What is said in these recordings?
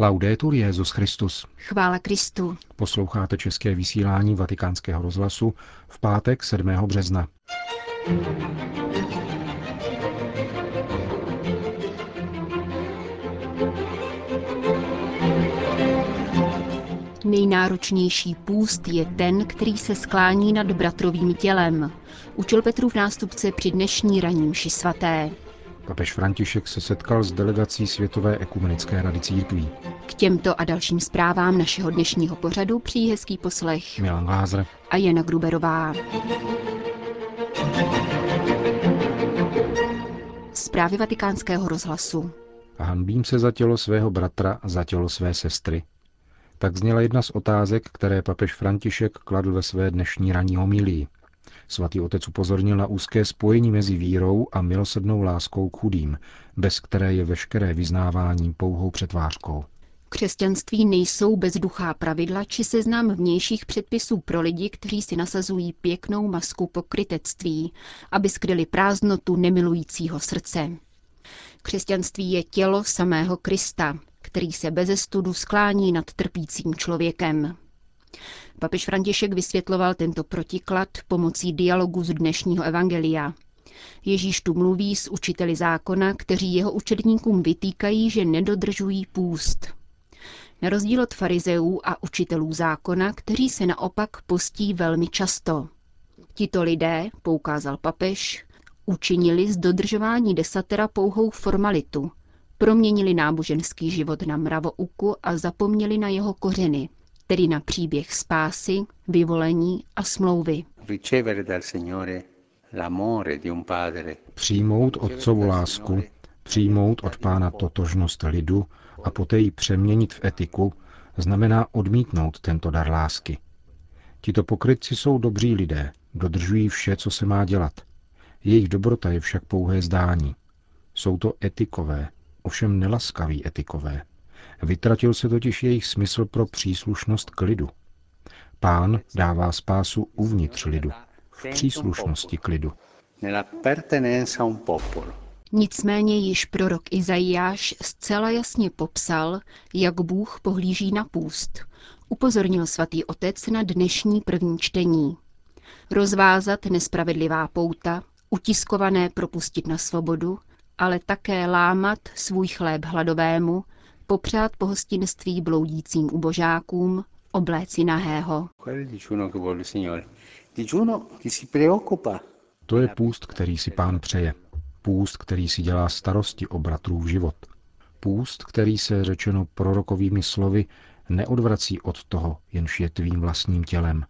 Laudetur Jezus Christus. Chvála Kristu. Posloucháte české vysílání Vatikánského rozhlasu v pátek 7. března. Nejnáročnější půst je ten, který se sklání nad bratrovým tělem, učil Petru v nástupce při dnešní raním ši svaté. Papež František se setkal s delegací Světové ekumenické rady církví. K těmto a dalším zprávám našeho dnešního pořadu přijí hezký poslech Milan Glázer a Jana Gruberová. Zprávy vatikánského rozhlasu. Hanbím se za tělo svého bratra a za tělo své sestry. Tak zněla jedna z otázek, které papež František kladl ve své dnešní ranní homilii. Svatý otec upozornil na úzké spojení mezi vírou a milosrdnou láskou k chudým, bez které je veškeré vyznávání pouhou přetvářkou. Křesťanství nejsou bezduchá pravidla či seznam vnějších předpisů pro lidi, kteří si nasazují pěknou masku pokrytectví, aby skryli prázdnotu nemilujícího srdce. Křesťanství je tělo samého Krista, který se bez studu sklání nad trpícím člověkem. Papež František vysvětloval tento protiklad pomocí dialogu z dnešního evangelia. Ježíš tu mluví s učiteli zákona, kteří jeho učedníkům vytýkají, že nedodržují půst. Na rozdíl od farizeů a učitelů zákona, kteří se naopak postí velmi často. Tito lidé, poukázal papež, učinili z dodržování desatera pouhou formalitu, proměnili náboženský život na mravouku a zapomněli na jeho kořeny, tedy na příběh spásy, vyvolení a smlouvy. Přijmout otcovu lásku, přijmout od pána totožnost lidu a poté ji přeměnit v etiku, znamená odmítnout tento dar lásky. Tito pokrytci jsou dobří lidé, dodržují vše, co se má dělat. Jejich dobrota je však pouhé zdání. Jsou to etikové, ovšem nelaskaví etikové. Vytratil se totiž jejich smysl pro příslušnost k lidu. Pán dává spásu uvnitř lidu, v příslušnosti k lidu. Nicméně již prorok Izajáš zcela jasně popsal, jak Bůh pohlíží na půst. Upozornil svatý otec na dnešní první čtení. Rozvázat nespravedlivá pouta, utiskované propustit na svobodu, ale také lámat svůj chléb hladovému, popřát pohostinství bloudícím ubožákům, obléci nahého. To je půst, který si pán přeje. Půst, který si dělá starosti o bratrův život. Půst, který se, řečeno prorokovými slovy, neodvrací od toho, jenž je tvým vlastním tělem.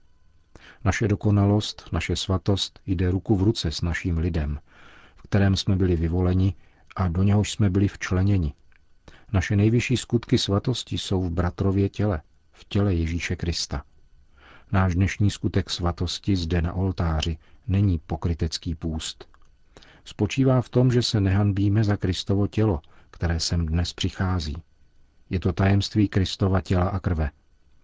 Naše dokonalost, naše svatost jde ruku v ruce s naším lidem, v kterém jsme byli vyvoleni a do něhož jsme byli včleněni. Naše nejvyšší skutky svatosti jsou v bratrově těle, v těle Ježíše Krista. Náš dnešní skutek svatosti zde na oltáři není pokrytecký půst. Spočívá v tom, že se nehanbíme za Kristovo tělo, které sem dnes přichází. Je to tajemství Kristova těla a krve.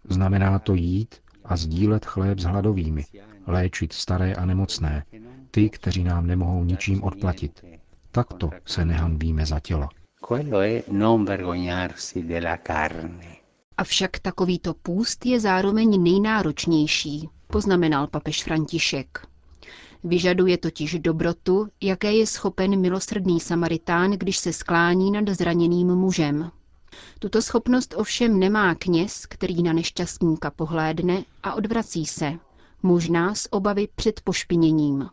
Znamená to jít a sdílet chléb s hladovými, léčit staré a nemocné, ty, kteří nám nemohou ničím odplatit. Takto se nehanbíme za tělo. Avšak takovýto půst je zároveň nejnáročnější, poznamenal papež František. Vyžaduje totiž dobrotu, jaké je schopen milosrdný Samaritán, když se sklání nad zraněným mužem. Tuto schopnost ovšem nemá kněz, který na nešťastníka pohlédne a odvrací se, možná z obavy před pošpiněním.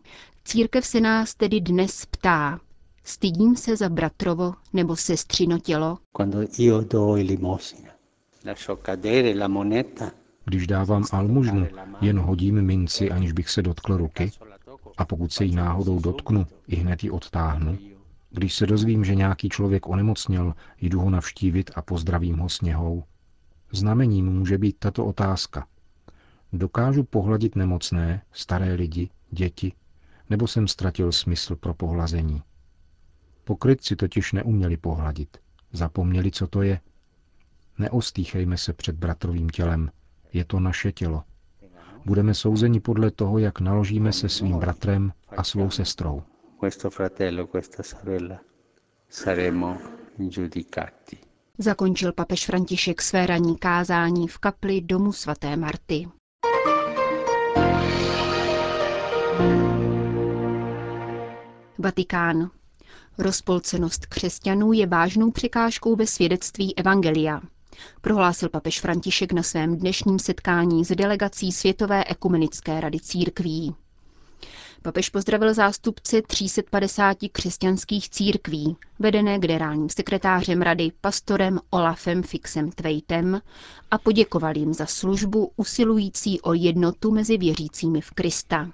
Církev se nás tedy dnes ptá, stydím se za bratrovo nebo sestřino tělo? Když dávám almužnu, jen hodím minci, aniž bych se dotkl ruky, a pokud se jí náhodou dotknu, i hned ji odtáhnu. Když se dozvím, že nějaký člověk onemocněl, jdu ho navštívit a pozdravím ho sněhou. Znamením může být tato otázka. Dokážu pohladit nemocné, staré lidi, děti, nebo jsem ztratil smysl pro pohlazení? Pokrytci totiž neuměli pohladit. Zapomněli, co to je. Neostýchejme se před bratrovým tělem. Je to naše tělo. Budeme souzeni podle toho, jak naložíme se svým bratrem a svou sestrou. Zakončil papež František své ranní kázání v kapli domu svaté Marty. Vatikán. Rozpolcenost křesťanů je vážnou překážkou ve svědectví Evangelia, prohlásil papež František na svém dnešním setkání s delegací Světové ekumenické rady církví. Papež pozdravil zástupce 350 křesťanských církví, vedené generálním sekretářem rady pastorem Olafem Fixem Tvejtem a poděkoval jim za službu usilující o jednotu mezi věřícími v Krista.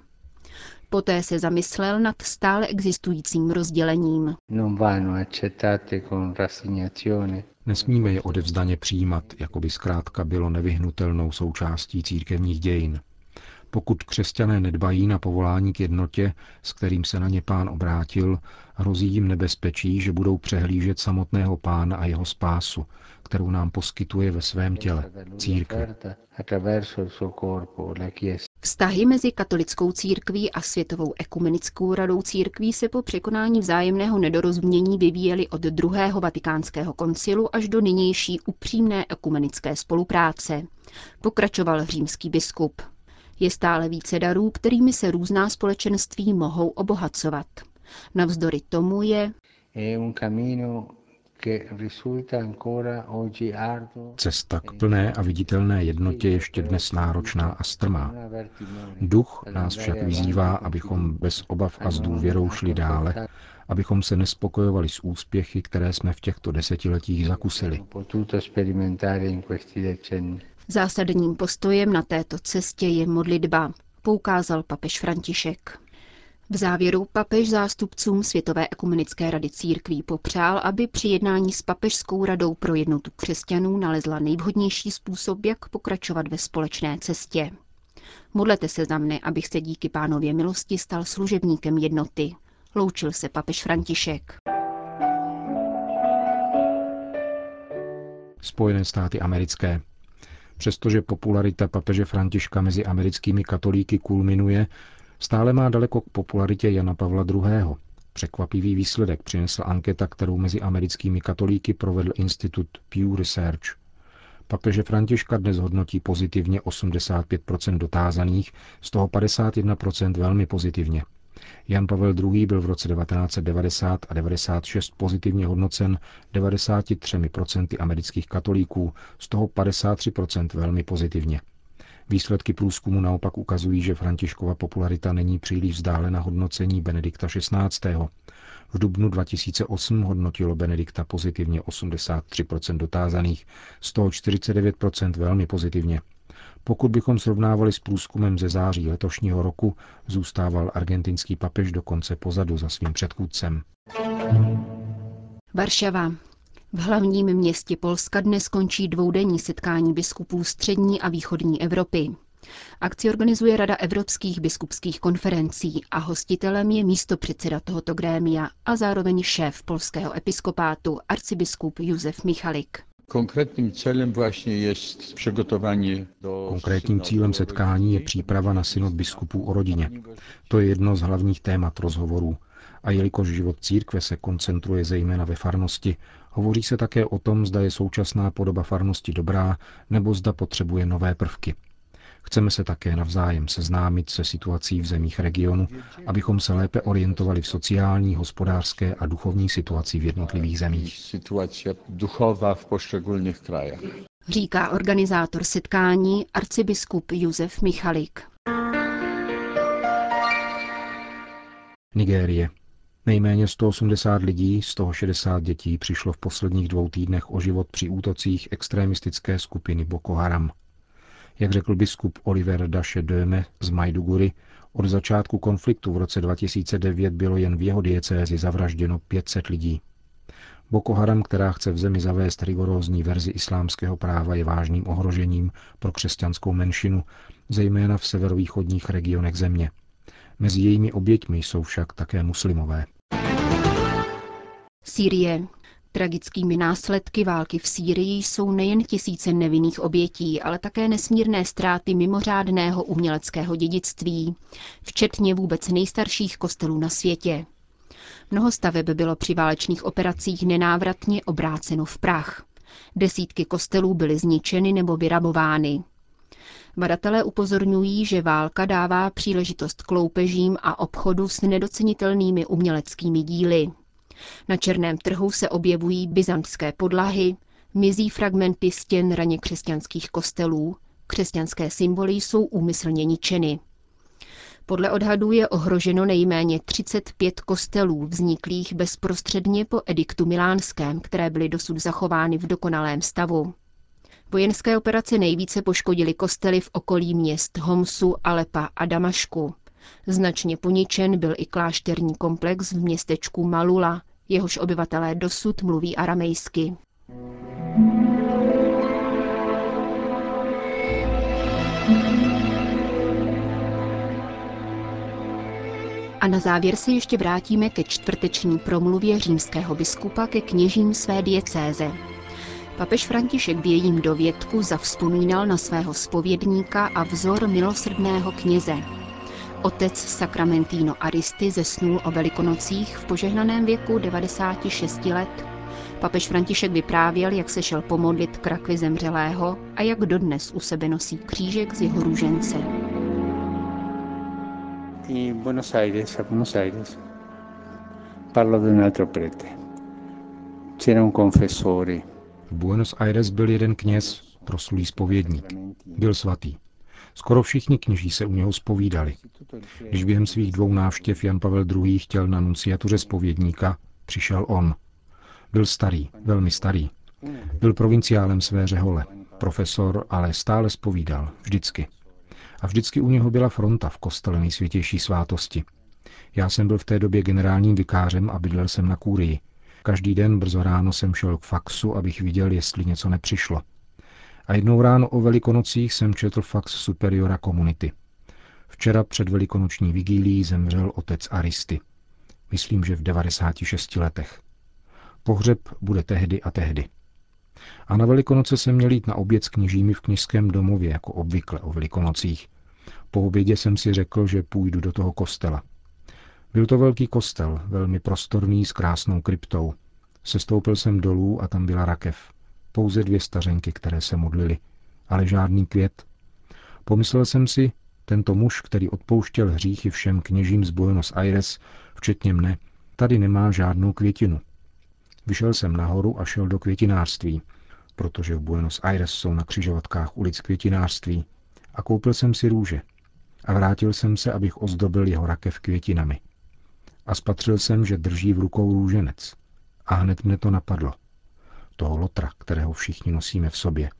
Poté se zamyslel nad stále existujícím rozdělením. Nesmíme je odevzdaně přijímat, jako by zkrátka bylo nevyhnutelnou součástí církevních dějin. Pokud křesťané nedbají na povolání k jednotě, s kterým se na ně pán obrátil, hrozí jim nebezpečí, že budou přehlížet samotného pána a jeho spásu, kterou nám poskytuje ve svém těle, církvi. Vztahy mezi katolickou církví a Světovou ekumenickou radou církví se po překonání vzájemného nedorozumění vyvíjely od druhého vatikánského koncilu až do nynější upřímné ekumenické spolupráce. Pokračoval římský biskup. Je stále více darů, kterými se různá společenství mohou obohacovat. Navzdory tomu je Cesta k plné a viditelné jednotě ještě dnes náročná a strmá. Duch nás však vyzývá, abychom bez obav a s důvěrou šli dále, abychom se nespokojovali s úspěchy, které jsme v těchto desetiletích zakusili. Zásadním postojem na této cestě je modlitba, poukázal papež František. V závěru papež zástupcům Světové ekumenické rady církví popřál, aby při jednání s papežskou radou pro jednotu křesťanů nalezla nejvhodnější způsob, jak pokračovat ve společné cestě. Modlete se za mne, abych se díky pánově milosti stal služebníkem jednoty. Loučil se papež František. Spojené státy americké. Přestože popularita papeže Františka mezi americkými katolíky kulminuje, stále má daleko k popularitě Jana Pavla II. Překvapivý výsledek přinesla anketa, kterou mezi americkými katolíky provedl institut Pew Research. Papeže Františka dnes hodnotí pozitivně 85% dotázaných, z toho 51% velmi pozitivně. Jan Pavel II. byl v roce 1990 a 96 pozitivně hodnocen 93% amerických katolíků, z toho 53% velmi pozitivně. Výsledky průzkumu naopak ukazují, že Františkova popularita není příliš vzdálena hodnocení Benedikta XVI. V dubnu 2008 hodnotilo Benedikta pozitivně 83% dotázaných, z toho 49% velmi pozitivně. Pokud bychom srovnávali s průzkumem ze září letošního roku, zůstával argentinský papež dokonce pozadu za svým předchůdcem. Varšava. V hlavním městě Polska dnes končí dvoudenní setkání biskupů střední a východní Evropy. Akci organizuje Rada evropských biskupských konferencí a hostitelem je místo předseda tohoto grémia a zároveň šéf polského episkopátu arcibiskup Josef Michalik. Konkrétním cílem vlastně je přigotování do... Konkrétním cílem setkání je příprava na synod biskupů o rodině. To je jedno z hlavních témat rozhovorů. A jelikož život církve se koncentruje zejména ve farnosti, hovoří se také o tom, zda je současná podoba farnosti dobrá, nebo zda potřebuje nové prvky. Chceme se také navzájem seznámit se situací v zemích regionu, abychom se lépe orientovali v sociální, hospodářské a duchovní situaci v jednotlivých zemích. Situace duchová v poštěgulných krajích. Říká organizátor setkání arcibiskup Josef Michalik. Nigérie. Nejméně 180 lidí, z toho 60 dětí, přišlo v posledních dvou týdnech o život při útocích extrémistické skupiny Boko Haram. Jak řekl biskup Oliver Daše Döme z Majduguri, od začátku konfliktu v roce 2009 bylo jen v jeho diecézi zavražděno 500 lidí. Boko Haram, která chce v zemi zavést rigorózní verzi islámského práva, je vážným ohrožením pro křesťanskou menšinu, zejména v severovýchodních regionech země. Mezi jejími oběťmi jsou však také muslimové. Sýrie. Tragickými následky války v Sýrii jsou nejen tisíce nevinných obětí, ale také nesmírné ztráty mimořádného uměleckého dědictví, včetně vůbec nejstarších kostelů na světě. Mnoho staveb bylo při válečných operacích nenávratně obráceno v prach. Desítky kostelů byly zničeny nebo vyrabovány. Badatelé upozorňují, že válka dává příležitost k loupežím a obchodu s nedocenitelnými uměleckými díly. Na černém trhu se objevují byzantské podlahy, mizí fragmenty stěn raně křesťanských kostelů, křesťanské symboly jsou úmyslně ničeny. Podle odhadů je ohroženo nejméně 35 kostelů vzniklých bezprostředně po ediktu milánském, které byly dosud zachovány v dokonalém stavu. Vojenské operace nejvíce poškodily kostely v okolí měst Homsu, Alepa a Damašku. Značně poničen byl i klášterní komplex v městečku Malula, jehož obyvatelé dosud mluví aramejsky. A na závěr se ještě vrátíme ke čtvrteční promluvě římského biskupa ke kněžím své diecéze. Papež František v jejím dovědku zavzpomínal na svého spovědníka a vzor milosrdného kněze. Otec Sacramentino Aristy zesnul o velikonocích v požehnaném věku 96 let. Papež František vyprávěl, jak se šel pomodlit k rakvi zemřelého a jak dodnes u sebe nosí křížek z jeho růžence. Buenos Aires, a Buenos Aires, parlo di un altro prete. C'era un confessore, v Buenos Aires byl jeden kněz, proslulý spovědník. Byl svatý. Skoro všichni kněží se u něho spovídali. Když během svých dvou návštěv Jan Pavel II. chtěl na nunciatuře spovědníka, přišel on. Byl starý, velmi starý. Byl provinciálem své řehole, profesor, ale stále spovídal, vždycky. A vždycky u něho byla fronta v kostele nejsvětější svátosti. Já jsem byl v té době generálním vikářem a bydlel jsem na Kůrii. Každý den brzo ráno jsem šel k faxu, abych viděl, jestli něco nepřišlo. A jednou ráno o velikonocích jsem četl fax superiora komunity. Včera před velikonoční vigílií zemřel otec Aristy. Myslím, že v 96 letech. Pohřeb bude tehdy a tehdy. A na Velikonoce jsem měl jít na oběd s kněžími v kněžském domově, jako obvykle o Velikonocích. Po obědě jsem si řekl, že půjdu do toho kostela. Byl to velký kostel, velmi prostorný s krásnou kryptou. Sestoupil jsem dolů a tam byla rakev. Pouze dvě stařenky, které se modlily, ale žádný květ. Pomyslel jsem si, tento muž, který odpouštěl hříchy všem kněžím z Buenos Aires, včetně mne, tady nemá žádnou květinu. Vyšel jsem nahoru a šel do květinářství, protože v Buenos Aires jsou na křižovatkách ulic květinářství, a koupil jsem si růže. A vrátil jsem se, abych ozdobil jeho rakev květinami a spatřil jsem, že drží v rukou růženec. A hned mne to napadlo. Toho lotra, kterého všichni nosíme v sobě.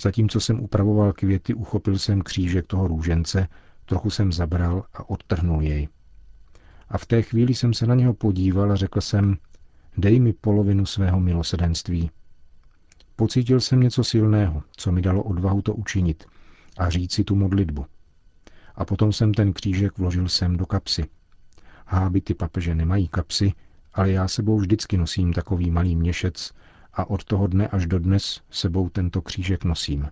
Zatímco jsem upravoval květy, uchopil jsem křížek toho růžence, trochu jsem zabral a odtrhnul jej. A v té chvíli jsem se na něho podíval a řekl jsem, dej mi polovinu svého milosedenství. Pocítil jsem něco silného, co mi dalo odvahu to učinit a říct si tu modlitbu. A potom jsem ten křížek vložil sem do kapsy Hábity papeže nemají kapsy, ale já sebou vždycky nosím takový malý měšec a od toho dne až do dnes sebou tento křížek nosím.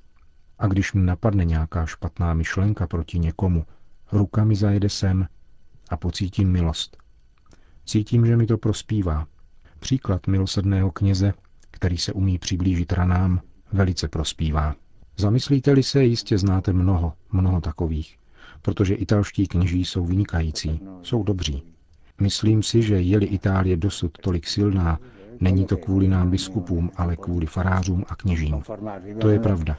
A když mi napadne nějaká špatná myšlenka proti někomu, ruka mi zajede sem a pocítím milost. Cítím, že mi to prospívá. Příklad milosrdného kněze, který se umí přiblížit ranám, velice prospívá. Zamyslíte-li se, jistě znáte mnoho, mnoho takových protože italští kněží jsou vynikající, jsou dobří. Myslím si, že je-li Itálie dosud tolik silná, Není to kvůli nám biskupům, ale kvůli farářům a kněžím. To je pravda.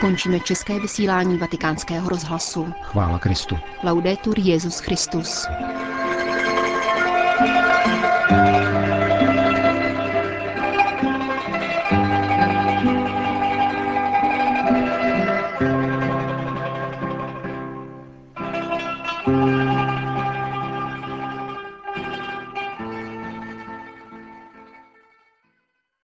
Končíme české vysílání vatikánského rozhlasu. Chvála Kristu. Laudetur Jezus Christus. thank you